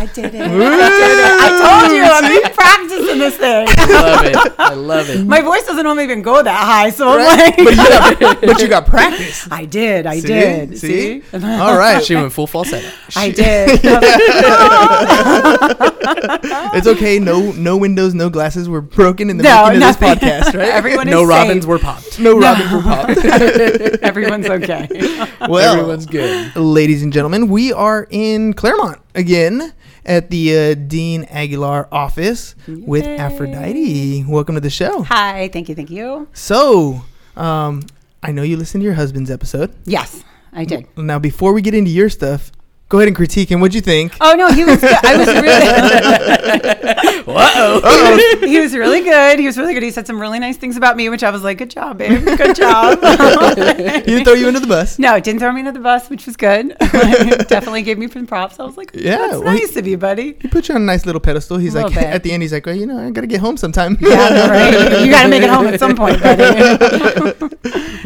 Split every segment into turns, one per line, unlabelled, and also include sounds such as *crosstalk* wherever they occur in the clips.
I did it. *laughs* I did it. I told you I've been practicing this thing.
I love it. I love it.
My voice doesn't normally even go that high, so I'm like,
but, you got, *laughs* but you got practice.
I did. I
See?
did.
See?
See?
All right.
She went full falsetto.
I did. *laughs*
It's okay. No, no windows, no glasses were broken in the
no,
making of this podcast, right?
Everyone
no
is
robins
safe.
were popped.
no robins were popped.
Everyone's okay.
Well,
Everyone's good.
ladies and gentlemen, we are in Clairemont again at the uh, Dean Aguilar office with Aphrodite. Welcome to the show.
Hi. Thank you. Thank you.
So, um, I know you listened to your husband's episode.
Yes, I did.
Now, before we get into your stuff, go ahead and critique him. What'd you think?
Oh no, he was. Good. I was really. *laughs*
Uh-oh.
he was really good. He was really good. He said some really nice things about me, which I was like, "Good job, babe. Good job." *laughs*
he didn't throw you under the bus.
No, it didn't throw me under the bus, which was good. *laughs* Definitely gave me some props. I was like,
Yeah,
that's
well, he-
nice of you, buddy.
He put you on a nice little pedestal. He's like,
bit.
at the end, he's like, well, you know, I gotta get home sometime.
Yeah, I right? You got to make it home at some point, buddy.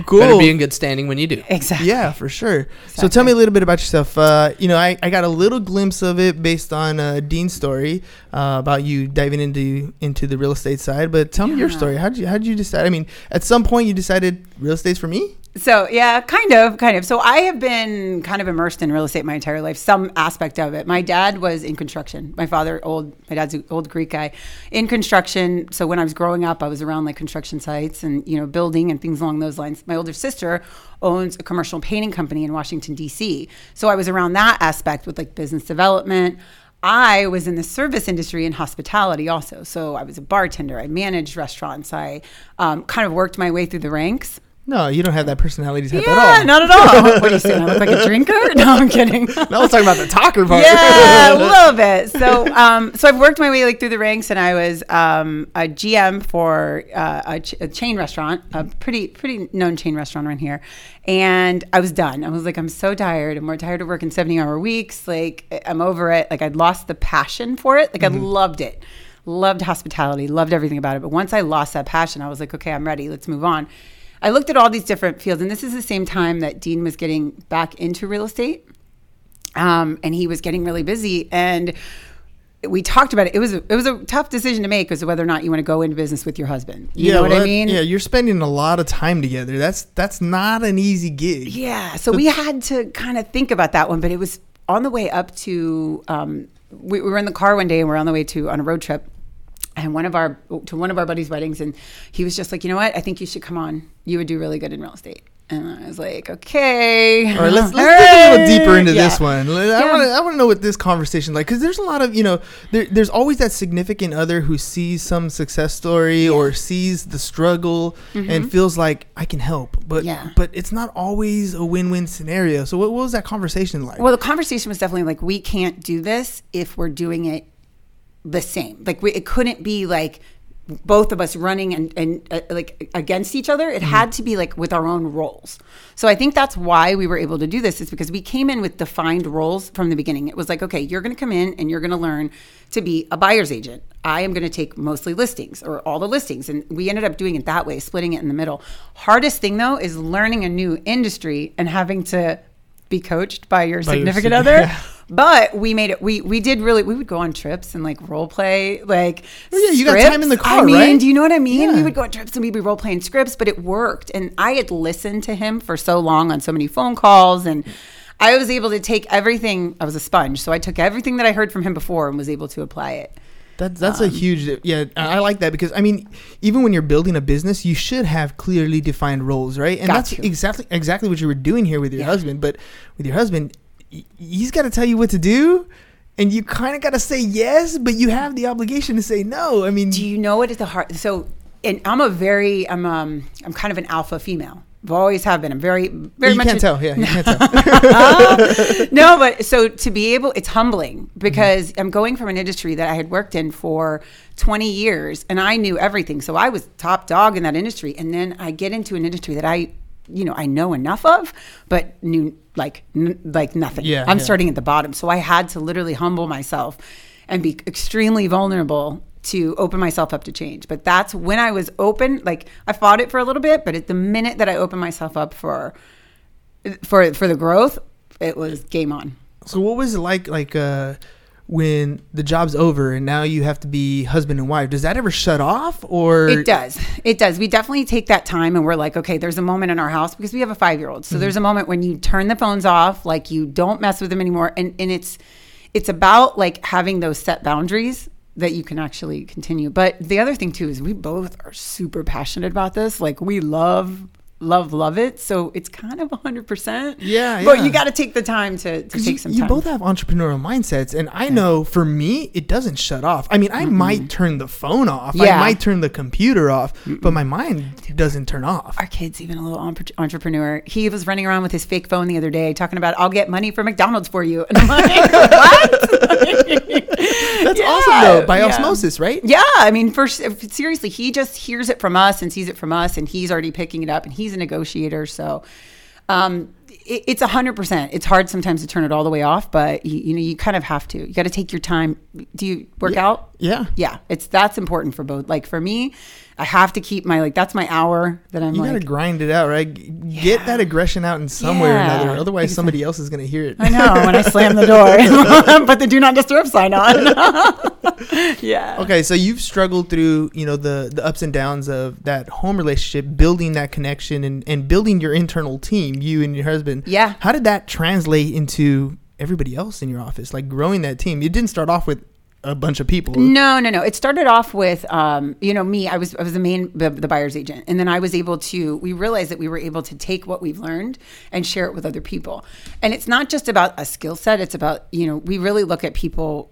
cool.
Better be in good standing when you do.
exactly.
yeah, for sure. So tell me a little bit about yourself. Uh, you know, I, I got a little glimpse of it based on uh, Dean's story uh, about you diving into into the real estate side. But tell me your story. How did you how did you decide? I mean, at some point you decided real estate's for me.
So yeah, kind of, kind of. So I have been kind of immersed in real estate my entire life, some aspect of it. My dad was in construction. My father, old, my dad's an old Greek guy, in construction. So when I was growing up, I was around like construction sites and you know building and things along those lines. My older sister owns a commercial painting company in Washington D.C. So I was around that aspect with like business development. I was in the service industry and hospitality also. So I was a bartender. I managed restaurants. I um, kind of worked my way through the ranks.
No, you don't have that personality type
Yeah,
at all.
not at all. *laughs* what are you saying? I look like a drinker? *laughs* No, I'm kidding. *laughs*
No, let's talk about the talker part.
yeah, a little bit. So, um, so I've worked my way like through the ranks, and I was um, a GM for uh, a, ch- a chain restaurant, a pretty pretty known chain restaurant around here. And I was done. I was like, I'm so tired. I'm more tired of working 70 hour weeks. Like, I'm over it. Like, I'd lost the passion for it. Like, I loved it. Loved hospitality. Loved everything about it. But once I lost that passion, I was like, okay, I'm ready. Let's move on. I looked at all these different fields, and this is the same time that Dean was getting back into real estate um, and he was getting really busy and we talked about it. It was a, it was a tough decision to make as to whether or not you want to go into business with your husband. You know what
well,
I mean?
Yeah, you're spending a lot of time together. That's that's not an easy gig.
Yeah. So we had to kind of think about that one, but it was on the way up to. Um, we, we were in the car one day and we're on the way to on a road trip, and one of our to one of our buddies' weddings, and he was just like, you know what? I think you should come on. You would do really good in real estate. And I was like, okay.
All right, let's, let's dig a little deeper into
Yeah.
this one. I
Yeah.
want to I want to know what this conversation like because there's a lot of you know there, there's always that significant other who sees some success story or sees the struggle and feels like I can help, but
Mm-hmm. Yeah.
but it's not always a win-win scenario. So what, what was that conversation like?
Well, the conversation was definitely like, we can't do this if we're doing it the same. Like, we, it couldn't be like both of us running and, and uh, like against each other. It had to be like with our own roles. So I think that's why we were able to do this is because we came in with defined roles from the beginning. It was like, okay, you're going to come in and you're going to learn to be a buyer's agent. I am going to take mostly listings or all the listings. And we ended up doing it that way, splitting it in the middle. Hardest thing though is learning a new industry and having to be coached by your
By
significant
sig-
other. *laughs*
yeah.
But we made it. We we did really. We would go on trips and like role play, like.
Oh, yeah, you got time in the car.
I mean,
right?
do you know what I mean?
Yeah.
We would go on trips and we'd be role playing scripts, but it worked. And I had listened to him for so long on so many phone calls, and I was able to take everything. I was a sponge, so I took everything that I heard from him before and was able to apply it.
That's that's
Um,
a huge yeah. I like that because I mean, even when you're building a business, you should have clearly defined roles, right? And that's
to.
exactly exactly what you were doing here with your
Yeah.
husband. But with your husband, he's got to tell you what to do, and you kind of got to say yes, but you have the obligation to say no. I mean,
Do you know what is the hard? So, and I'm a very, I'm, um, I'm kind of an alpha female. I've always have been. I'm very, very
you
much.
can't
a-
tell. Yeah, you can't tell. *laughs*
no, but so to be able, it's humbling mm-hmm. because I'm going from an industry that I had worked in for 20 years and I knew everything. So I was top dog in that industry. And then I get into an industry that I, you know, I know enough of, but knew like, n- like nothing.
Yeah,
I'm
yeah.
starting at the bottom. So I had to literally humble myself and be extremely vulnerable to open myself up to change. But that's when I was open, like I fought it for a little bit, but at the minute that I opened myself up for, for for the growth, it was game on.
so what was it like, like uh, when the job's over and now you have to be husband and wife? Does that ever shut off, or
It does. It does. We definitely take that time and we're like, okay, there's a moment in our house because we have a five year old. So there's a moment when you turn the phones off, like you don't mess with them anymore. And and it's it's about like having those set boundaries that you can actually continue. But the other thing too is we both are super passionate about this. Like we love love love it so it's kind of 100%
Yeah,
but you got to take the time to, to take
you,
some
you
time
both have entrepreneurial mindsets, and I know for me, it doesn't shut off. I mean, I might turn the phone off, I might turn the computer off, but my mind doesn't turn off.
our kid's even a little entrepreneur. He was running around with his fake phone the other day talking about, I'll get money for McDonald's for you. And I'm like, *laughs* *laughs* what?
That's
Yeah,
awesome, though, by
yeah.
osmosis, right?
Yeah, I mean, for seriously, he just hears it from us and sees it from us, and he's already picking it up, and he's a negotiator. So, um, it, it's a hundred percent. It's hard sometimes to turn it all the way off, but you, you know, you kind of have to. You got to take your time. Do you work out?
Yeah.
Yeah, it's that's important for both. Like for me, I have to keep my like that's my hour that I'm
You
like.
gotta grind it out, right? G- Get that aggression out in some way or another. Otherwise, somebody else is gonna hear it.
I know when I slam the door, *laughs* *laughs* but the do not disturb sign on. *laughs* yeah.
Okay, so you've struggled through, you know, the the ups and downs of that home relationship, building that connection, and and building your internal team, you and your husband.
Yeah.
How did that translate into everybody else in your office, like growing that team? You didn't start off with a bunch of people.
No, no, no. It started off with, um, you know, me. I was I was the main the, the buyer's agent, and then I was able to. We realized that we were able to take what we've learned and share it with other people. And it's not just about a skill set. It's about you know we really look at people.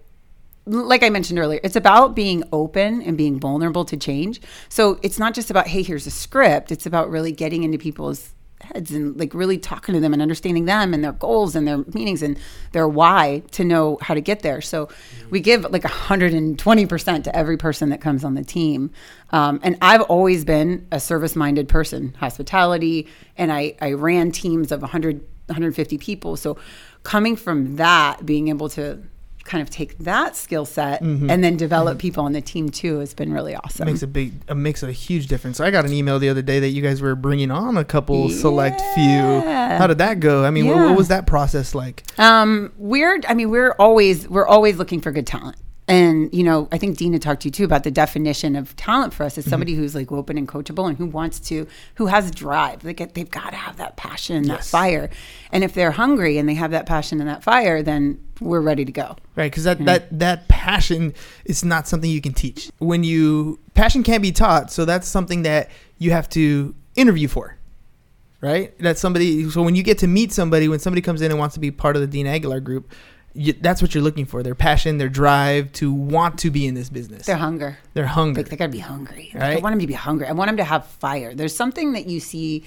Like I mentioned earlier, it's about being open and being vulnerable to change. So it's not just about hey, here's a script. It's about really getting into people's heads and like really talking to them and understanding them and their goals and their meanings and their why to know how to get there. So we give like 120% to every person that comes on the team. Um, and I've always been a service minded person, hospitality, and I, I ran teams of 100, 150 people. So coming from that, being able to kind of take that skill set and then develop people on the team too has been really awesome.
makes a big it makes a huge difference. So I got an email the other day that you guys were bringing on a couple select few. How did that go? I mean, what, what was that process like?
Um, we're, I mean, we're always, we're always looking for good talent. And, you know, I think Dina talked to you too about the definition of talent for us is mm-hmm. somebody who's like open and coachable and who wants to, who has drive. Like they've got to have that passion and that fire. And if they're hungry and they have that passion and that fire, then we're ready to go.
Right, because that, that that passion is not something you can teach. When you passion can't be taught, so that's something that you have to interview for. Right, that's somebody. So when you get to meet somebody, when somebody comes in and wants to be part of the Dean Aguilar group, you, that's what you're looking for: their passion, their drive to want to be in this business.
Their hunger.
Their hunger.
Like they gotta be hungry. Like, I want them to be hungry. I want them to have fire. There's something that you see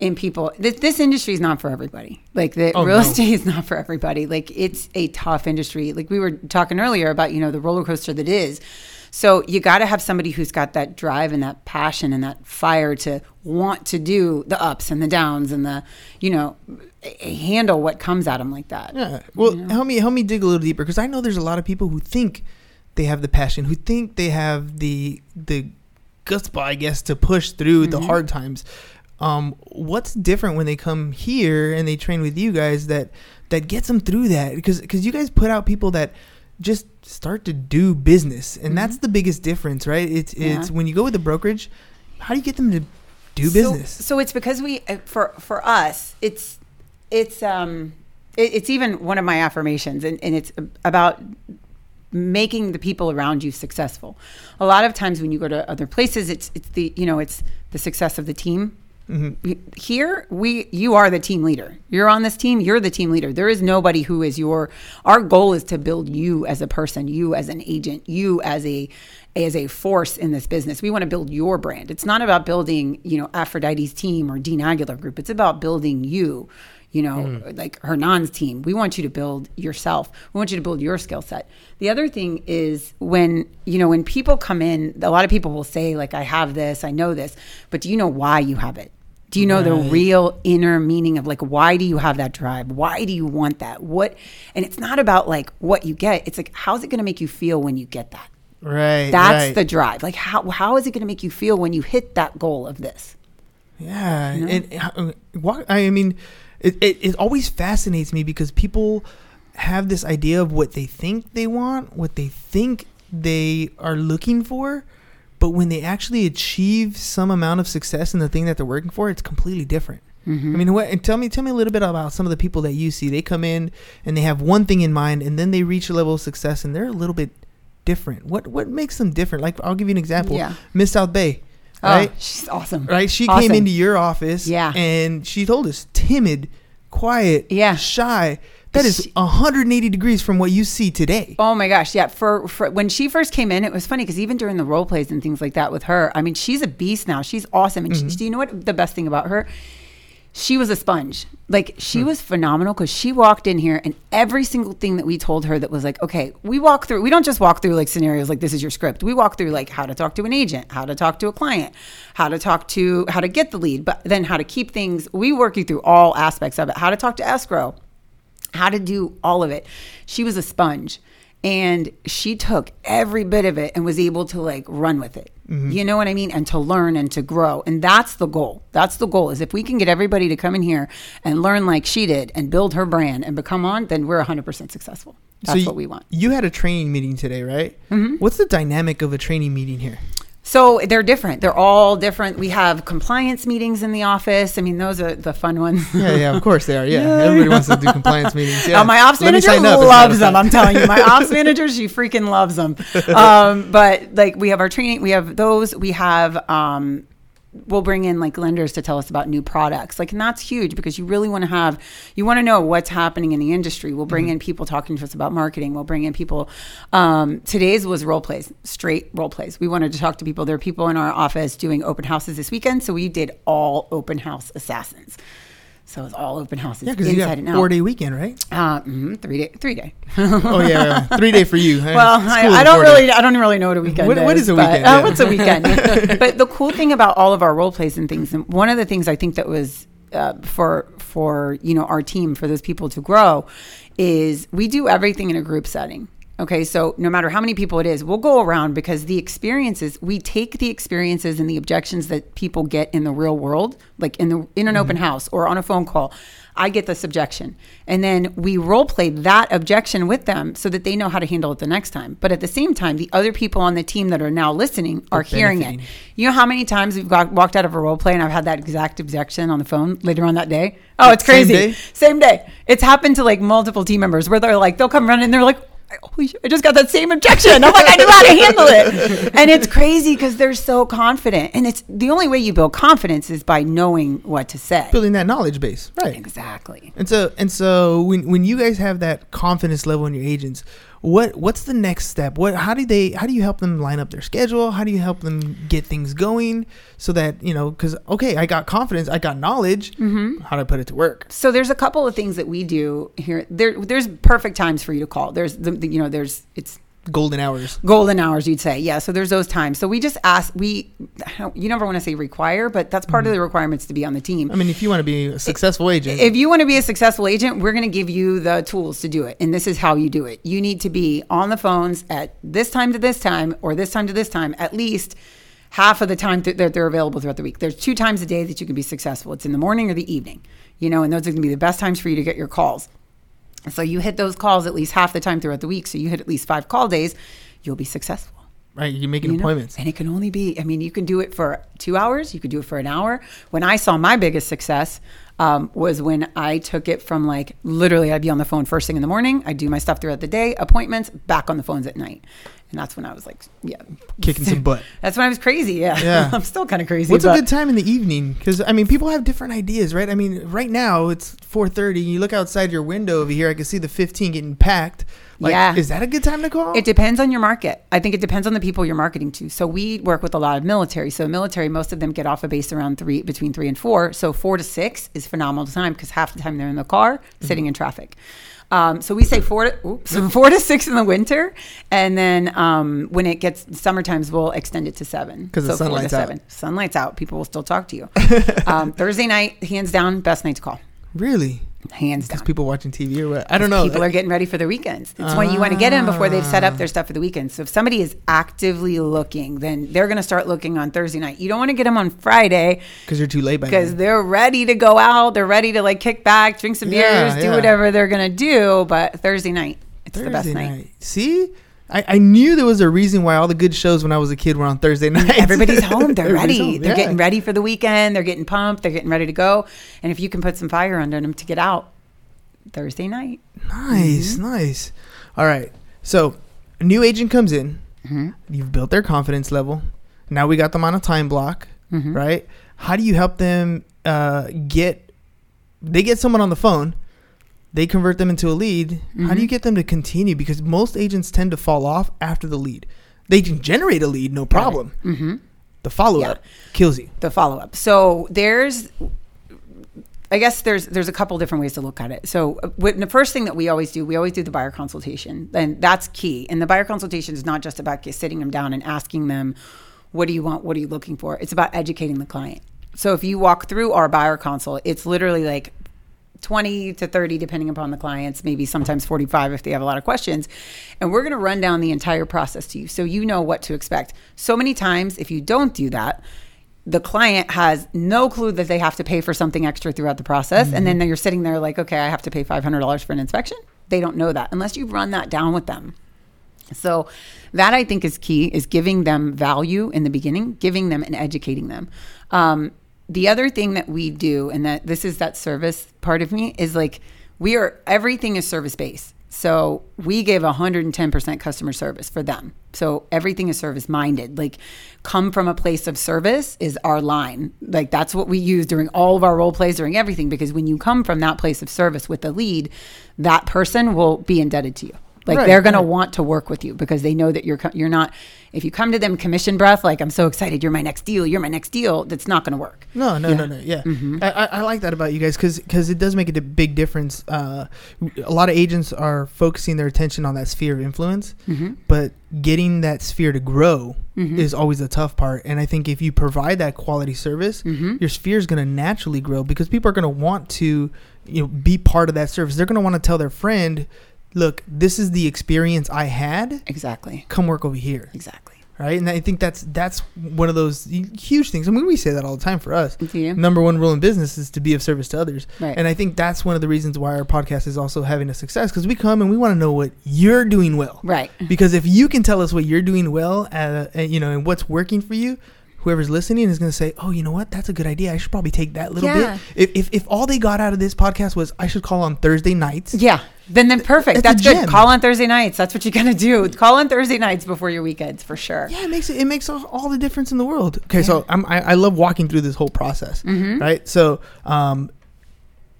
in people. This, this industry is not for everybody. Like the
Oh,
real
no.
estate is not for everybody. Like it's a tough industry. Like we were talking earlier about, you know, the roller coaster that is. So you got to have somebody who's got that drive and that passion and that fire to want to do the ups and the downs and the, you know, handle what comes at them like that.
Yeah. Well, help me help me dig a little deeper because I know there's a lot of people who think they have the passion, who think they have the the chutzpah, I guess, to push through the hard times. Um, what's different when they come here and they train with you guys that that gets them through that? Because because you guys put out people that just start to do business, and that's the biggest difference, right? It's it's when you go with the brokerage, how do you get them to do business?
So, it's because we uh, for for us it's it's um it, it's even one of my affirmations and, and it's about making the people around you successful. A lot of times when you go to other places, it's it's the you know it's the success of the team. You- Here, we you are the team leader. You're on this team. You're the team leader. There is nobody who is your. Our goal is to build you as a person, you as an agent, you as a as a force in this business. We want to build your brand. It's not about building you know Aphrodite's team or Dean Aguilar Group. It's about building you you know, hmm. like Hernan's team. We want you to build yourself. We want you to build your skill set. The other thing is when, you know, when people come in, a lot of people will say, like, I have this, I know this, but do you know why you have it? Do you know the real inner meaning of like why do you have that drive? Why do you want that? What and it's not about like what you get. It's like how's it going to make you feel when you get that?
Right.
That's
right.
the drive. Like how how is it going to make you feel when you hit that goal of this?
Yeah, and uh, what I mean, it, it it always fascinates me because people have this idea of what they think they want, what they think they are looking for, but when they actually achieve some amount of success in the thing that they're working for, it's completely different. Mm-hmm. I mean, what? And tell me, tell me a little bit about some of the people that you see. They come in and they have one thing in mind, and then they reach a level of success, and they're a little bit different. What what makes them different? Like, I'll give you an example.
Yeah.
Miss South Bay, oh, right?
Oh, she's awesome.
right? She
Awesome.
came into your office,
Yeah.
and she told us timid, quiet,
Yeah.
shy. That is
She-
180 degrees from what you see today.
Oh my gosh, yeah. For, for when she first came in, it was funny because even during the role plays and things like that with her, I mean, she's a beast now. She's awesome, and she, mm-hmm. do you know what the best thing about her? She was a sponge. Like she hmm. was phenomenal because she walked in here and every single thing that we told her that was like, okay, we walk through. We don't just walk through like scenarios like this is your script. We walk through like how to talk to an agent, how to talk to a client, how to talk to how to get the lead, but then how to keep things. We work you through all aspects of it. How to talk to escrow, how to do all of it. She was a sponge and she took every bit of it and was able to like run with it. You know what I mean? And to learn and to grow. And that's the goal. That's the goal is if we can get everybody to come in here and learn like she did and build her brand and become on, then we're 100% successful. That's
you,
what we want.
You had a training meeting today, right? Mm-hmm. What's the dynamic of a training meeting here?
So they're different. They're all different. We have compliance meetings in the office. I mean, those are the fun ones.
Yeah, yeah, of course they are. Yeah, everybody wants to do compliance meetings. Yeah.
Uh, my ops
Let
manager
sign up, as a matter
loves them. I'm telling you, my *laughs* ops manager, she freaking loves them. Um, but like, we have our training. We have those. We have. Um, we'll bring in like lenders to tell us about new products. Like, and that's huge because you really want to have. You want to know what's happening in the industry. We'll bring in people talking to us about marketing. We'll bring in people. Um, today's was role plays, straight role plays. We wanted to talk to people. There are people in our office doing open houses this weekend, so we did all open house assassins. So it's all open houses
Yeah, because you got four day weekend, right?
Uh, mhm, three day, three day. *laughs*
oh yeah, three day for you.
well, I, I don't
four day.
really, I don't really know what a weekend
What-
is.
what is a
but,
weekend?
Uh,
Yeah.
What's a weekend? *laughs* but the cool thing about all of our role plays and things, and one of the things I think that was uh, for for you know our team for those people to grow, is we do everything in a group setting. Okay, so no matter how many people it is, we'll go around because the experiences we take the experiences and the objections that people get in the real world, like in the in an mm-hmm. open house or on a phone call. I get this objection, and then we role play that objection with them so that they know how to handle it the next time. But at the same time, the other people on the team that are now listening are hearing it. You know how many times we've got walked out of a role play and I've had that exact objection on the phone later on that day? Oh, it's
Same
crazy.
day?
Same day. It's happened to like multiple team members where they're like, they'll come running and they're like, I just got that same objection. I'm like, I knew how to handle it. *laughs* And it's crazy because they're so confident. And it's the only way you build confidence is by knowing what to say.
Building that knowledge base, right?
Exactly.
And so and so when when you guys have that confidence level in your agents, what what's the next step? What how do they how do you help them line up their schedule? How do you help them get things going so that you know because okay I got confidence I got knowledge
Mm-hmm.
how do I put it to work?
So there's a couple of things that we do here. There, there's perfect times for you to call. There's the, the you know, there's it's
Golden hours.
golden hours you'd say. Yeah so there's those times. So we just ask we you never want to say require but that's part of the requirements to be on the team.
I mean if you want to be a successful agent,
if you want to be a successful agent we're going to give you the tools to do it and this is how you do it. You need to be on the phones at this time to this time or this time to this time at least half of the time th- that they're available throughout the week. There's two times a day that you can be successful. It's in the morning or the evening you know and those are going to be the best times for you to get your calls so you hit those calls at least half the time throughout the week so you hit at least five call days you'll be successful
right? You're making
you know?
appointments.
And it can only be, I mean, you can do it for two hours, you could do it for an hour. When I saw my biggest success, um, was when I took it from like literally I'd be on the phone first thing in the morning, I'd do my stuff throughout the day, appointments, back on the phones at night. And that's when I was like, yeah,
Kicking some butt. *laughs*
That's when I was crazy. Yeah.
Yeah. *laughs*
I'm still kind of crazy.
What's a good time in the evening? Because I mean, people have different ideas, right? I mean, right now it's 4:30. You look outside your window over here. I can see the 15 getting packed. Like,
Yeah.
Is that a good time to call?
It depends on your market. I think it depends on the people you're marketing to. So we work with a lot of military. So military, most of them get off a base around three, between three and four. So four to six is phenomenal time because half the time they're in the car mm-hmm. sitting in traffic. Um, so we say four to oops, *laughs* four to six in the winter, and then um, when it gets summer times, we'll extend it to seven
'Cause the
so to
sunlight's out.
seven. Sunlight's out. People will still talk to you. *laughs* um, Thursday night, hands down, best night to call.
really?
Hands down.
Because people watching TV or what? I don't know.
People are getting ready for the weekends. It's when you want to get in before they've set up ah. their stuff for the weekend. So if somebody is actively looking, then they're going to start looking on Thursday night. You don't want to get them on Friday
because you're too late
because they're ready to go out. They're ready to like kick back, drink some beers,
Yeah,
do whatever they're going to do. But Thursday night, it's the best
Thursday
night.
See, I, I knew there was a reason why all the good shows when I was a kid were on Thursday *laughs* night.
Everybody's home. They're *laughs*
Everybody's
ready.
home,
They're
yeah.
getting ready for the weekend. They're getting pumped. They're getting ready to go. And if you can put some fire under them to get out, Thursday night.
Nice,
Mm-hmm.
nice. All right. So, a new agent comes in.
Mm-hmm.
You've built their confidence level. Now we got them on a time block,
Mm-hmm.
right? How do you help them uh, get? They get someone on the phone. They convert them into a lead. How
Mm-hmm.
do you get them to continue? Because most agents tend to fall off after the lead. They can generate a lead, no problem.
Mm-hmm.
The follow up kills you.
the follow up. So there's, I guess there's there's a couple different ways to look at it. So uh, what, the first thing that we always do, we always do the buyer consultation, and that's key. And the buyer consultation is not just about sitting them down and asking them, what do you want, what are you looking for? It's about educating the client. So if you walk through our buyer consult, it's literally like 20 to 30 depending upon the clients maybe sometimes 45 if they have a lot of questions. And we're going to run down the entire process to you so you know what to expect. So many times if you don't do that the client has no clue that they have to pay for something extra throughout the process and then you're sitting there like okay i have to pay $500 for an inspection? They don't know that unless you run that down with them. So that I think is key is giving them value in the beginning, giving them and educating them. Um, the other thing that we do, and that this is that service part of me, is like we are everything is service based. So we give 110% customer service for them. So everything is service minded. Like come from a place of service is our line. Like that's what we use during all of our role plays, during everything, because when you come from that place of service with the lead, that person will be indebted to you. Like
Right,
they're going to want to work with you because they know that you're you're not. If you come to them commission breath, like I'm so excited, you're my next deal, you're my next deal. That's not going to work.
No, no, no, no. Yeah,
Mm-hmm.
I, I, like that about you guys because because it does make a big difference. Uh, a lot of agents are focusing their attention on that sphere of influence,
Mm-hmm.
but getting that sphere to grow is always the tough part. And I think if you provide that quality service,
Mm-hmm.
your sphere is going to naturally grow because people are going to want to, you know, be part of that service. They're going to want to tell their friend, "Look, this is the experience I had.
Exactly.
Come work over here."
Exactly.
right? And I think that's that's one of those huge things. I mean, we say that all the time for us.
You?
Number one rule in business is to be of service to others,
Right.
and I think that's one of the reasons why our podcast is also having a success because we come and we want to know what you're doing well,
Right.
Because if you can tell us what you're doing well, uh, uh, you know, and what's working for you. Whoever's listening is going to say, "Oh, you know what? That's a good idea. I should probably take that little
Yeah.
bit." If, if if all they got out of this podcast was, "I should call on Thursday nights,"
Yeah. Then then perfect.
That's
good. Call on Thursday nights. That's what you got to do. Call on Thursday nights before your weekends for sure.
Yeah, it makes it, it makes all, all the difference in the world. Okay, so I'm, I I love walking through this whole process,
Mm-hmm.
right? So um,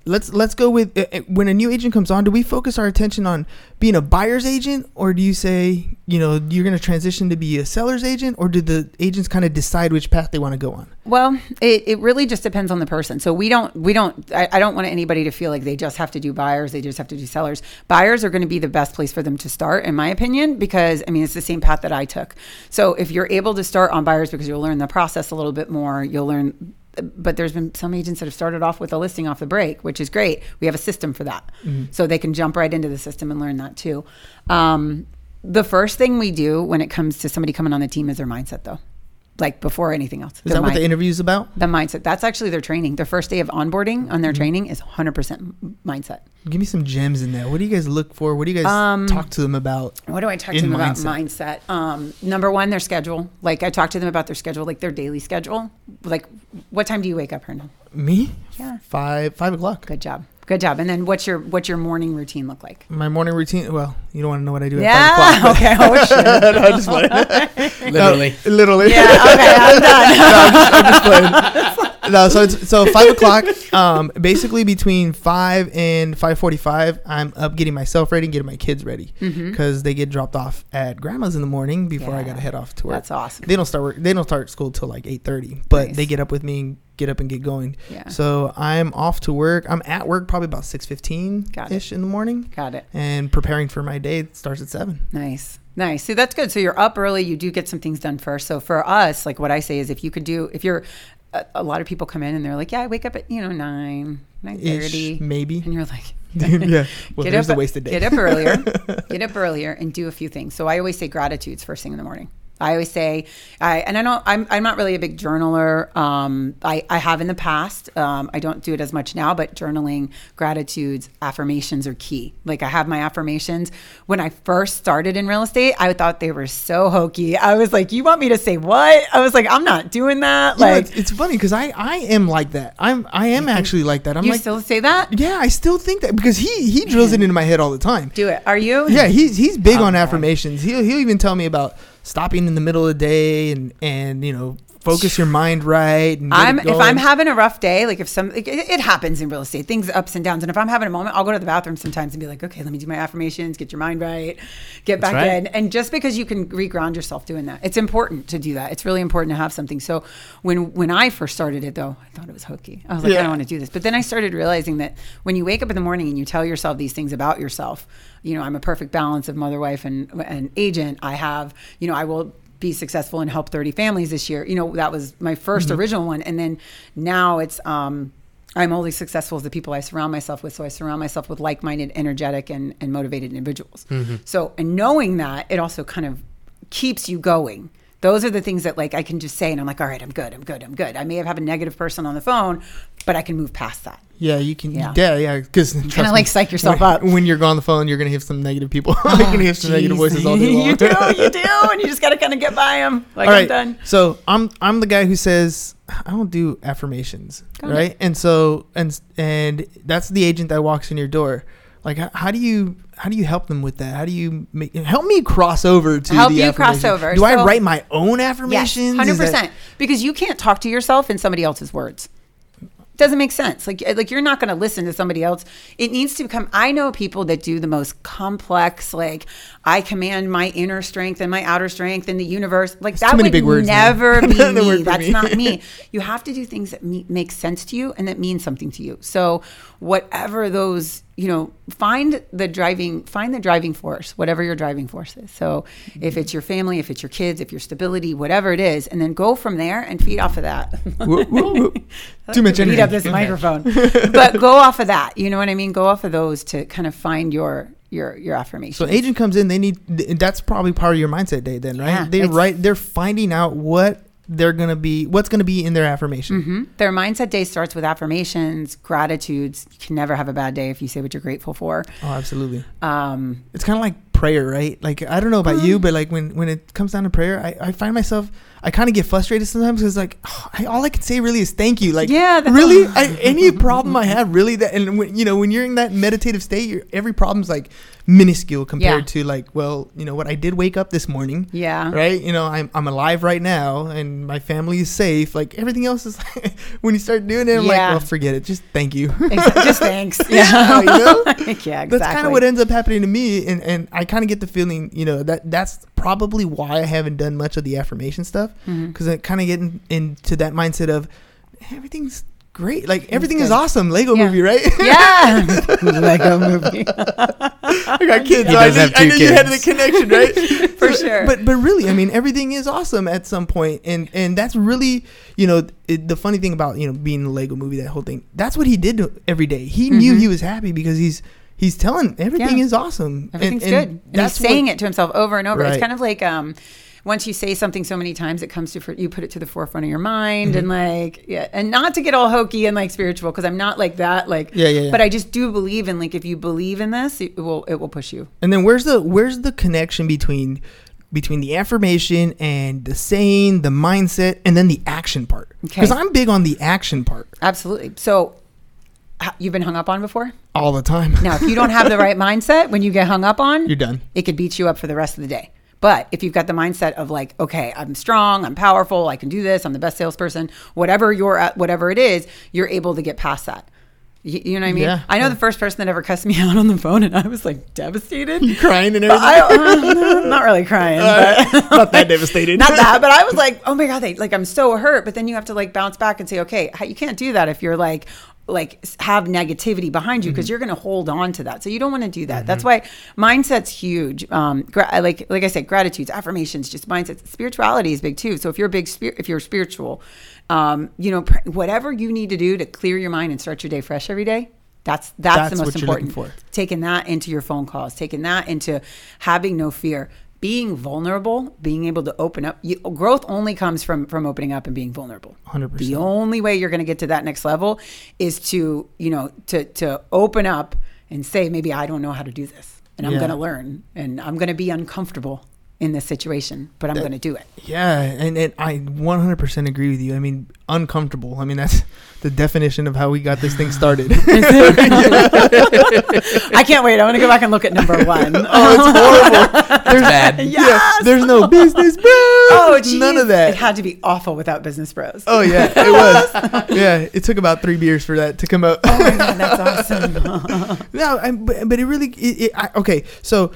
let's let's go with uh, when a new agent comes on. Do we focus our attention on being a buyer's agent, or do you say you know you're going to transition to be a seller's agent, or do the agents kind of decide which path they want to go on?
Well, it, it really just depends on the person. So we don't we don't I, I don't want anybody to feel like they just have to do buyers, they just have to do sellers. Buyers are going to be the best place for them to start, in my opinion, because I mean it's the same path that I took. So if you're able to start on buyers because you'll learn the process a little bit more, you'll learn but there's been some agents that have started off with a listing off the break, which is great. We have a system for that. So they can jump right into the system and learn that too. Um, the first thing we do when it comes to somebody coming on the team is their mindset though like before anything else.
Is that what the interview is about?
the mindset. That's actually their training. Their first day of onboarding on their
Mm-hmm.
training is 100% mindset.
Give me some gems in there. What do you guys look for? What do you guys
Um,
talk to them about?
What do I talk to them about
mindset.
mindset? Um, number one, their schedule. Like I talk to them about their schedule, like their daily schedule. Like, what time do you wake up, Hernan?
Me?
Yeah.
Five five o'clock.
Good job. Good job. And then what's your what's your morning routine look like?
My morning routine. Well, you don't want to know what I do at
Yeah.
five o'clock. *laughs*
Okay. Oh shit. *laughs*
no, I'm just playing.
Literally.
No, literally.
Yeah. Okay. I'm done. *laughs*
no, so it's so five o'clock. Um, basically between five and five forty-five, I'm up getting myself ready, and getting my kids ready because they get dropped off at grandma's in the morning before I
Mm-hmm.
Gotta head off to work.
That's awesome.
They don't start work. They don't start school till like eight thirty, but
Nice.
they get up with me, and get up and get going.
Yeah.
So I'm off to work. I'm at work probably about six fifteen ish in the morning,
Got it.
and preparing for my day starts at seven.
Nice. Nice. See, that's good. So you're up early. You do get some things done first. So for us, like what I say is, if you could do, if you're, a, a lot of people come in and they're like, yeah, I wake up at you know nine, nine thirty,
maybe.
and you're like, *laughs*
yeah. Well, *laughs*
get
there's
up,
the wasted day.
Get up earlier. get *laughs* up earlier and do a few things. So I always say gratitudes first thing in the morning. I always say, I and I don't. I'm I'm not really a big journaler. Um, I I have in the past. Um, I don't do it as much now, but journaling, gratitudes, affirmations are key. Like I have my affirmations. When I first started in real estate, I thought they were so hokey. I was like, you want me to say what? I was like, I'm not doing that.
You know,
Like,
it's, it's funny because I I am like that. I'm I am actually like that. I'm
you
like
still say that?
yeah, I still think that because he he drills it *laughs* into my head all the time.
Do it. Are you?
Yeah, he's he's big on
Okay.
affirmations. He'll he'll even tell me about stopping in the middle of the day and and you know focus your mind right. And
I'm if I'm having a rough day, like if some like, it, it happens in real estate, things ups and downs. And if I'm having a moment, I'll go to the bathroom sometimes and be like, okay, let me do my affirmations, get your mind right, get back
right.
in. And just because you can reground yourself doing that, it's important to do that. It's really important to have something. So when when I first started it though, I thought it was hokey. I was like, I don't want to do this. But then I started realizing that when you wake up in the morning and you tell yourself these things about yourself, you know, I'm a perfect balance of mother, wife, and and agent. I have, you know, I will be successful and help 30 families this year. You know, that was my 1st original one. And then now it's, um, I'm only successful as the people I surround myself with. So I surround myself with like-minded, energetic, and, and motivated individuals. So, and knowing that, it also kind of keeps you going. Those are the things that like I can just say, and I'm like, all right, I'm good, I'm good, I'm good. I may have have a negative person on the phone, but I can move past that.
yeah, you can
Yeah.
yeah yeah because
Kinda like psych yourself
when,
up. *laughs*
when you're on the phone. You're gonna hear some negative people. *laughs* you're gonna hear some oh,
negative
voices all day *laughs* long.
you do, you do, and you just got to kind of get by them. Like
All
I'm done.
So I'm I'm the guy who says I don't do affirmations,
Got it.
right? And so and and that's the agent that walks in your door. Like how, how do you how do you help them with that? How do you make help me cross over to
Help
the
you cross over.
Do I write my own
Yes,
affirmations?
hundred
that-
percent. Because you can't talk to yourself in somebody else's words. Doesn't make sense. Like eh, like you're not going to listen to somebody else. It needs to become. I know people that do the most complex. Like I command my inner strength and my outer strength in the universe. Like that
too many
would
big words, man.
never *laughs* be
That
me. That's
me.
not me. *laughs* You have to do things that me- make sense to you and that mean something to you. So whatever those you know find the driving find the driving force whatever your driving force is. So if mm-hmm. it's your family if it's your kids if your stability whatever it is and then go from there and feed off of that.
Whoop, whoop, whoop. *laughs* Too much energy.
up this microphone. *laughs* But go off of that you know what i mean? Go off of those to kind of find your your your affirmation
So agent comes in, they need that's probably part of your mindset day then, right?
Yeah,
they write they're finding out what they're gonna be what's gonna be in their affirmation.
Mm-hmm. Their mindset day starts with affirmations, gratitudes. You can never have a bad day if you say what you're grateful for.
Oh, absolutely.
Um,
It's kind of like prayer, right? Like I don't know about
Mm-hmm.
you, but like when when it comes down to prayer, I, I find myself I kind of get frustrated sometimes because like *sighs* I, all I can say really is thank you. Like
Yeah,
really, I, any problem I *laughs* have really that and when, you know when you're in that meditative state, every problem's like minuscule compared
Yeah.
to like well you know what I did wake up this morning.
yeah.
Right, you know, I'm I'm alive right now, and my family is safe. Like everything else is, *laughs* when you start doing it, I'm like,
Yeah.
well, forget it. Just thank you.
Just *laughs* thanks.
Yeah, you know? *laughs*
yeah, exactly.
that's kind of what ends up happening to me and, and i kind of get the feeling you know that that's probably why i haven't done much of the affirmation stuff
Mm-hmm.
because i kind of get in, into that mindset of everything's great like everything is awesome lego
Yeah.
movie right
Yeah. *laughs* *laughs* Lego movie.
i got kids
He
so I
does
knew,
have
I
two
knew you had the
kids.
connection right *laughs*
For
So-
sure.
but but really i mean everything is awesome at some point and and that's really you know it, the funny thing about you know being the lego movie that whole thing that's what he did every day he knew he was happy because he's he's telling everything
Mm-hmm. Yeah.
is awesome
Everything's
and
good. And he's
that's what-
saying it to himself over and over. It's kind of like um, once you say something so many times, it comes to for, you put it to the forefront of your mind,
Mm-hmm.
and like yeah, and not to get all hokey and like spiritual because I'm not like that. Like
Yeah, yeah, yeah.
But I just do believe in like if you believe in this, it will it will push you.
And then where's the where's the connection between between the affirmation and the saying, the mindset, and then the action part?
Okay.
Because I'm big on the action part
Absolutely. So you've been hung up on before.
all the time.
Now, if you don't have the right *laughs* mindset when you get hung up on,
You're done.
It could beat you up for the rest of the day. But if you've got the mindset of like, okay, I'm strong, I'm powerful, I can do this, I'm the best salesperson, whatever you're at, whatever it is, you're able to get past that. You, you know what I mean?
Yeah,
I know the first person that ever cussed me *laughs* out on the phone, and I was like devastated. *laughs*
crying and everything. *laughs*
I, am not really crying, but
Not that devastated.
not that, but I was like, oh my god, they like I'm so hurt. But then you have to like bounce back and say, okay, you can't do that if you're like like have negativity behind you
Mm-hmm.
because you're going to hold on to that. So you don't want to do that. That's why mindset's huge. Um, gra- like like I said, gratitudes, affirmations, just mindset. Spirituality is big too. So if you're a big spirit, if you're spiritual, um, you know, pr- whatever you need to do to clear your mind and start your day fresh every day. That's that's,
That's
the most important
for.
taking that into your phone calls, taking that into having no fear, being vulnerable, being able to open up. You, growth only comes from from opening up and being vulnerable.
100%.
The only way you're going to get to that next level is to you know to to open up and say maybe I don't know how to do this, and I'm
Yeah.
going to learn, and I'm going to be uncomfortable in this situation, but I'm going to do it.
Yeah, and, and I 100% agree with you. I mean, uncomfortable. I mean, that's the definition of how we got this thing started. *laughs* *laughs*
I can't wait. I want to go back and look at number one. *laughs*
oh, it's horrible. There's,
bad.
Yes.
there's no business, bro.
Oh, geez.
none of that.
It had to be awful without business bros.
Oh yeah, it was. yeah, it took about three beers for that to come out.
Oh my god, that's awesome.
no, I, but, but it really. It, it, I, okay, so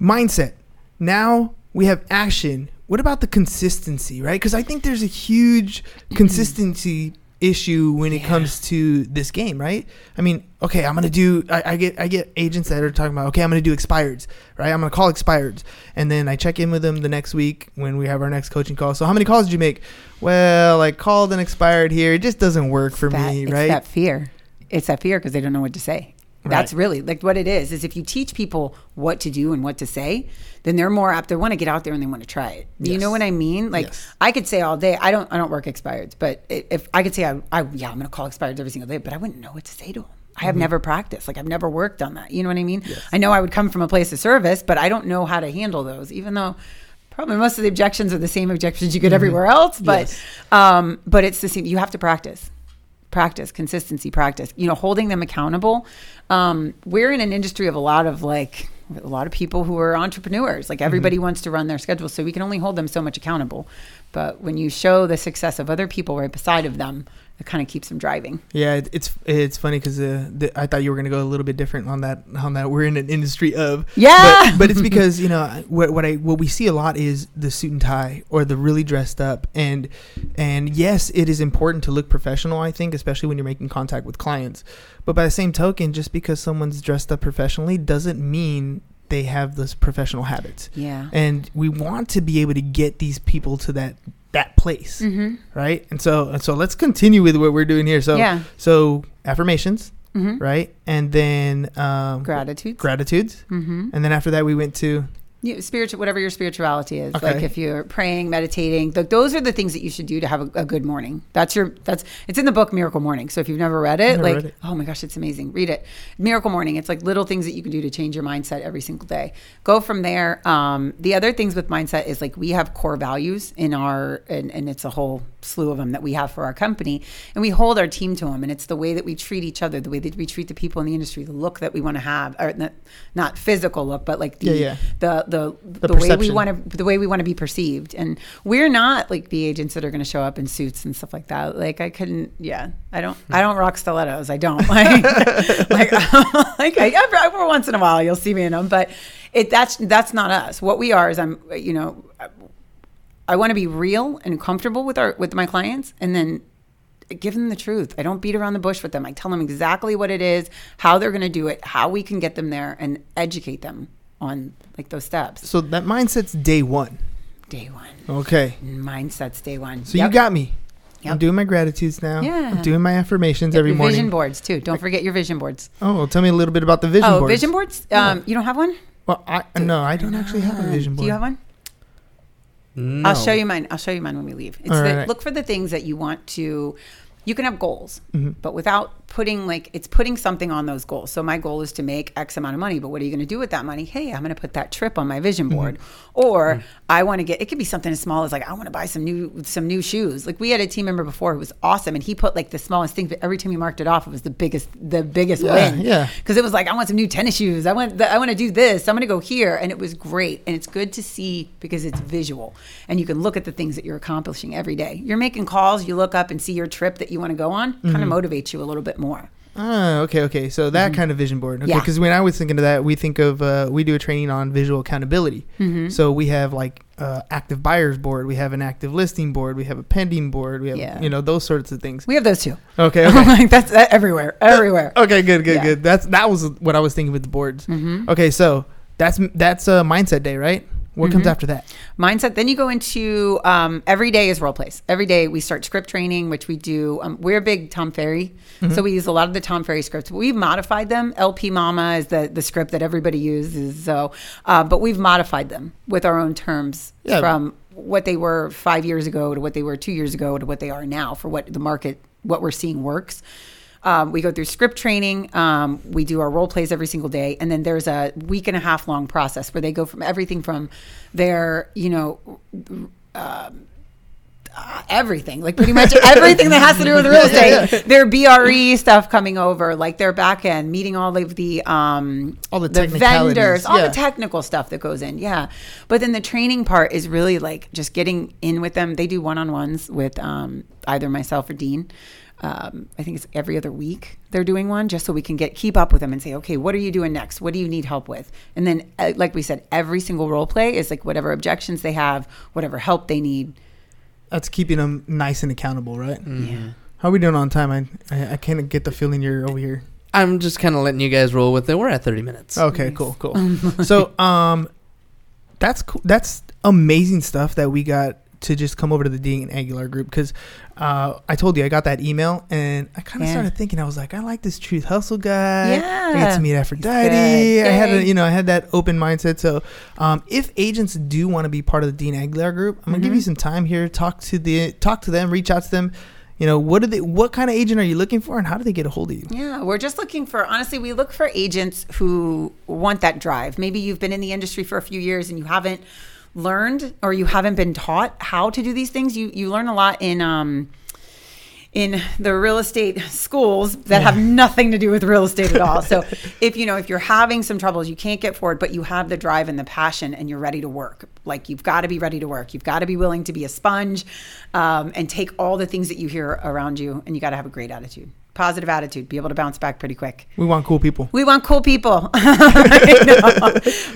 mindset. Now we have action. What about the consistency, right? Because I think there's a huge mm-hmm. consistency issue when it
Yeah.
comes to this game, right? I mean, okay, I'm gonna do. I, I get I get agents that are talking about, okay, I'm gonna do expireds, right? I'm gonna call expireds, and then I check in with them the next week when we have our next coaching call. So how many calls did you make? Well, I called and expired here. It just doesn't work for
that,
me,
it's
right?
that fear. It's that fear because they don't know what to say. That's
Right.
really like what it is. Is if you teach people what to do and what to say, then they're more apt. They want to get out there and they want to try it. You know what I mean? Like
Yes.
I could say all day. I don't. I don't work expireds, but if I could say, I, I yeah, I'm going to call expireds every single day, but I wouldn't know what to say to them. I
Mm-hmm.
have never practiced. Like I've never worked on that. You know what I mean? Yes. I know I would come from a place of service, but I don't know how to handle those. Even though probably most of the objections are the same objections you get everywhere else, but
Mm-hmm. Yes.
um, but it's the same. You have to practice practice consistency practice you know holding them accountable. Um, we're in an industry of a lot of like a lot of people who are entrepreneurs. Like everybody wants to run their schedule so we can only hold them so much accountable but when you show the success of other people right beside of them it kind of keeps them driving
Yeah, it's it's funny because uh, I thought you were gonna go a little bit different on that. On that, we're in an industry of
Yeah.
but, but it's because you know what what I what we see a lot is the suit and tie or the really dressed up and and yes, it is important to look professional. I think, especially when you're making contact with clients. But by the same token, just because someone's dressed up professionally doesn't mean they have those professional habits.
yeah
And we want to be able to get these people to that that place
mm-hmm.
right? And so and so let's continue with what we're doing here. So
Yeah.
so affirmations,
Mm-hmm.
right? And then um
gratitude
gratitudes.
mm-hmm.
And then after that we went to
you, spiritual whatever your spirituality is
Okay.
like if you're praying meditating th- those are the things that you should do to have a, a good morning that's your that's it's in the book miracle morning so if you've never read it
Never
like
read it.
oh my gosh it's amazing read it miracle morning it's like little things that you can do to change your mindset every single day go from there um, the other things with mindset is like we have core values in our and, and it's a whole slew of them that we have for our company and we hold our team to them and it's the way that we treat each other the way that we treat the people in the industry the look that we want to have or not, not physical look but like the
Yeah, yeah.
the the the, way we want to the way we want to be perceived. And we're not like the agents that are going to show up in suits and stuff like that. Like i couldn't yeah. I don't i don't rock stilettos. I don't. *laughs* Like like, *laughs* like I, every, every once in a while you'll see me in them but it that's that's not us. What we are is i'm you know i want to be real and comfortable with our with my clients and then give them the truth. I don't beat around the bush with them. I tell them exactly what it is, how they're going to do it, how we can get them there, and educate them on like those steps.
so that mindset's day one.
Day one,
Okay.
mindsets. Day one.
So
Yep.
you got me. I'm doing my gratitudes now.
Yeah.
I'm doing my affirmations
Yep,
every morning.
vision boards too. Don't forget your vision boards.
Oh, well, tell me a little bit about the vision
oh,
boards.
vision boards. Um, you don't have one?
Well, I no, I don't actually have a vision board.
Do you have one?
No.
I'll show you mine. I'll show you mine when we leave. It's
All
the,
right.
look for the things that you want to. You can have goals,
Mm-hmm.
but without putting like it's putting something on those goals. So my goal is to make X amount of money, but what are you going to do with that money? Hey, I'm going to put that trip on my vision
Mm-hmm.
board, or I want to get. It could be something as small as like I want to buy some new some new shoes. Like we had a team member before who was awesome, and he put like the smallest thing, but every time he marked it off, it was the biggest the biggest
Yeah,
win.
yeah.
because it was like I want some new tennis shoes. I want the, I want to do this. I'm going to go here, and it was great. And it's good to see because it's visual, and you can look at the things that you're accomplishing every day. You're making calls. You look up and see your trip that you want to go on.
Mm-hmm.
Kind of motivates you a little bit more.
Ah, okay, okay. So that kind of vision board. Okay,
Mm-hmm. Yeah.
because when I was thinking of that, we think of uh, we do a training on visual accountability.
Mm-hmm.
So we have like uh, active buyers board, we have an active listing board, we have a pending board, we have
Yeah.
you know those sorts of things.
We have those too.
Okay, *laughs* okay.
like that's that everywhere, everywhere.
Okay, good, good,
Yeah.
good. That's that was what I was thinking with the boards.
Mm-hmm.
Okay, so that's that's a mindset day, right? What comes
Mhm.
after that?
mindset. Then you go into um, every day is role plays. Every day we start script training, which we do. Um, we're a big Tom Ferry, so we use a lot of the Tom Ferry scripts. We've modified them. LP Mama is the the script that everybody uses. So, uh, but we've modified them with our own terms
Yeah.
from what they were five years ago to what they were two years ago to what they are now for what the market what we're seeing works. Um, we go through script training. Um, we do our role plays every single day, and then there's a week and a half long process where they go from everything from their, you know, um, uh, everything, like pretty much *laughs* everything that has to do with real estate. Their BRE stuff coming over, like their back end, meeting all of the um,
All the technicalities,
vendors, all
yeah.
the technical stuff that goes in. Yeah, but then the training part is really like just getting in with them. They do one on ones with um, either myself or Dean. Um, I think it's every other week they're doing one just so we can get keep up with them and say, okay, what are you doing next? What do you need help with? And then, uh, like we said, every single role play is like whatever objections they have, whatever help they need.
That's keeping them nice and accountable, right?
Yeah.
How are we doing on time? I I, I can't get the feeling you're over here.
I'm just kind of letting you guys roll with it. We're at 30 minutes.
Okay, cool, cool. *laughs* so, um, that's cool. That's amazing stuff that we got to just come over to the Dean Aguilar group because uh, I told you I got that email and I kind of
Yeah.
started thinking I was like I like this Truth Hustle guy. I
Yeah.
get to meet Aphrodite. I had a, you know I had that open mindset. So, um, if agents do want to be part of the Dean Aguilar group, I'm gonna give
Mhm.
you some time here. Talk to the talk to them. Reach out to them. You know what do they? What kind of agent are you looking for, and how do they get a hold of you?
Yeah, we're just looking for honestly, we look for agents who want that drive. Maybe you've been in the industry for a few years and you haven't learned or you haven't been taught how to do these things. You you learn a lot in um in the real estate schools that have nothing to do with real estate at all. So *laughs* if you know if you're having some troubles, you can't get forward, but you have the drive and the passion, and you're ready to work. Like you've got to be ready to work. You've got to be willing to be a sponge, um, and take all the things that you hear around you, and you got to have a great attitude, positive attitude, be able to bounce back pretty quick.
We want cool people.
We want cool people. *laughs*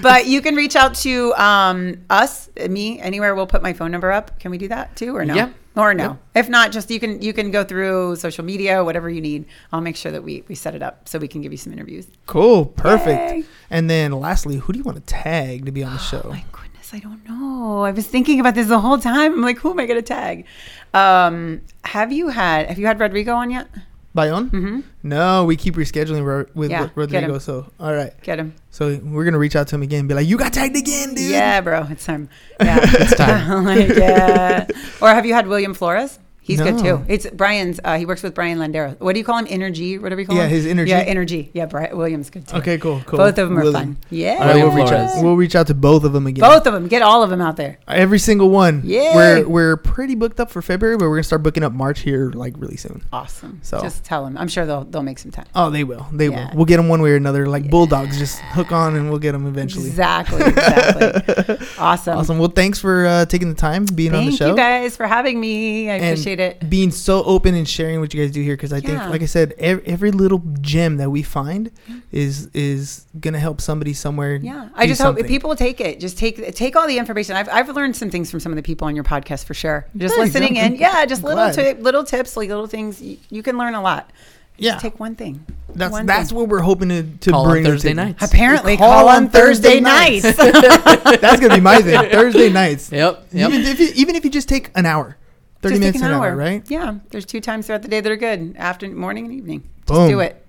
But you can reach out to um, us, me, anywhere. We'll put my phone number up. Can we do that too, or no?
Yeah.
Or no?
Yep.
If not, just you can you can go through social media, whatever you need. I'll make sure that we we set it up so we can give you some interviews.
Cool, perfect.
Yay.
And then lastly, who do you want to tag to be on the show?
My goodness, I don't know. I was thinking about this the whole time. I'm like, who am I going to tag? Um, have you had Have you had Rodrigo on yet?
Bayon?
Mm-hmm.
No, we keep rescheduling ro- with
Yeah,
Ro- Rodrigo. So, all right.
Get him.
So we're gonna reach out to him again. and Be like, you got tagged again, dude.
Yeah, bro, it's time. *laughs* Yeah,
It's time. *laughs*
like, yeah. *laughs* Or have you had William Flores? He's good too. It's Brian's. Uh, he works with Brian Landero. What do you call him? Energy, whatever you call
Yeah,
him.
his Energy?
Yeah, energy. Yeah, Brian William's good too.
Okay, cool, cool.
Both of them are
William.
fun. Yeah.
All right, we'll reach out. We'll reach out to both of them again.
Both of them. Get all of them out there.
Every single one.
Yeah.
We're we're pretty booked up for February, but we're gonna start booking up March here like really soon.
Awesome.
So-
just tell them. I'm sure they'll they'll make some time.
Oh, they will. They
Yeah.
will. We'll get them one way or another. Like bulldogs, just hook on and we'll get them eventually.
Exactly. Exactly. *laughs* awesome.
Awesome. Well, thanks for uh, taking the time, being on the
Thank
show.
you guys for having me. I
and
appreciate it.
Being so open and sharing what you guys do here because I think, like I said, every, every little gem that we find is is gonna help somebody somewhere.
Yeah, I
do
just hope people will take it. Just take take all the information. I've, I've learned some things from some of the people on your podcast for sure. Just
Thanks,
listening
I'm-
in, yeah, just
I'm
little
glad.
tip, little tips, like little things. You, you can learn a lot.
Yeah,
Just take one thing.
that's
one
that's
thing.
what we're hoping to to
Call
bring to
Thursday
table.
nights.
Apparently,
Call
call,
on
on Thursday
Thursday nights.
nights. *laughs*
that's gonna be my thing. Thursday nights. *laughs*
Yep. Yep.
Even if you, even if you just take an hour, thirty
Just
minutes
take
an hour, right?
Yeah, there's two times throughout the day that are good: after morning and evening. Just
Boom.
do it.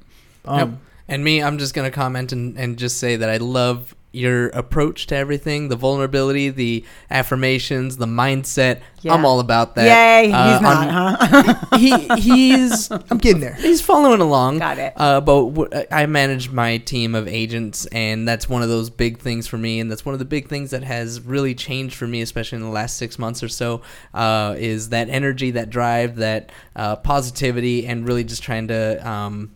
Um,
Yep. And me, I'm just gonna comment and, and just say that I love your approach to everything, the vulnerability, the affirmations, the mindset.
Yeah.
I'm all about that.
Yay,
Uh,
he's not,
on-
huh? *laughs*
he he's
I'm getting there.
he's following along.
Got it.
Uh, but w- I manage my team of agents, and that's one of those big things for me, and that's one of the big things that has really changed for me, especially in the last six months or so, uh, is that energy, that drive, that uh, positivity, and really just trying to um,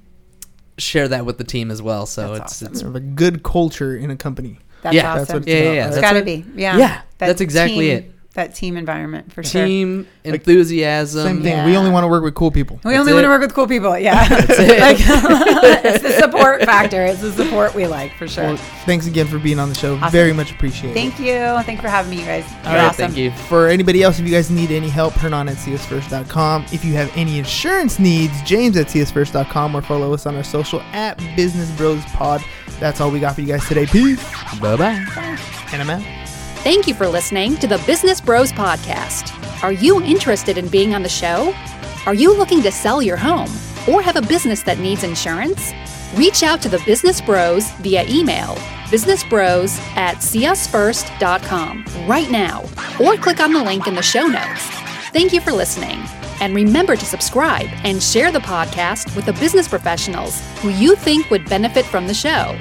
share that with the team as well. So
That's
it's
awesome.
it's
Sort of a good culture in a company.
That's
Yeah.
awesome.
That's what it's
yeah, yeah,
about,
yeah.
right?
it's
That's
got to be. Yeah.
Yeah,
That
that's exactly
team-
it.
That team environment for sure.
team enthusiasm.
Same thing.
Yeah.
We only want to work with cool people.
We
That's
only want to work with cool people. Yeah. *laughs*
it. *laughs*
like, *laughs* it's the support factor. It's the support we like for sure.
Well, thanks again for being on the show.
Awesome.
Very much appreciated.
Thank you. Thanks for having me, you guys. You're
All right,
awesome.
thank you.
For anybody else, if you guys need any help, Hernan at csfirst.com. If you have any insurance needs, James at csfirst.com or follow us on our social at Business Bros Pod. That's all we got for you guys today. Peace.
Bye bye.
And I'm out.
Thank you for listening to the Business Bros Podcast. Are you interested in being on the show? Are you looking to sell your home or have a business that needs insurance? Reach out to the Business Bros via email businessbros at csfirst.com right now or click on the link in the show notes. Thank you for listening. And remember to subscribe and share the podcast with the business professionals who you think would benefit from the show.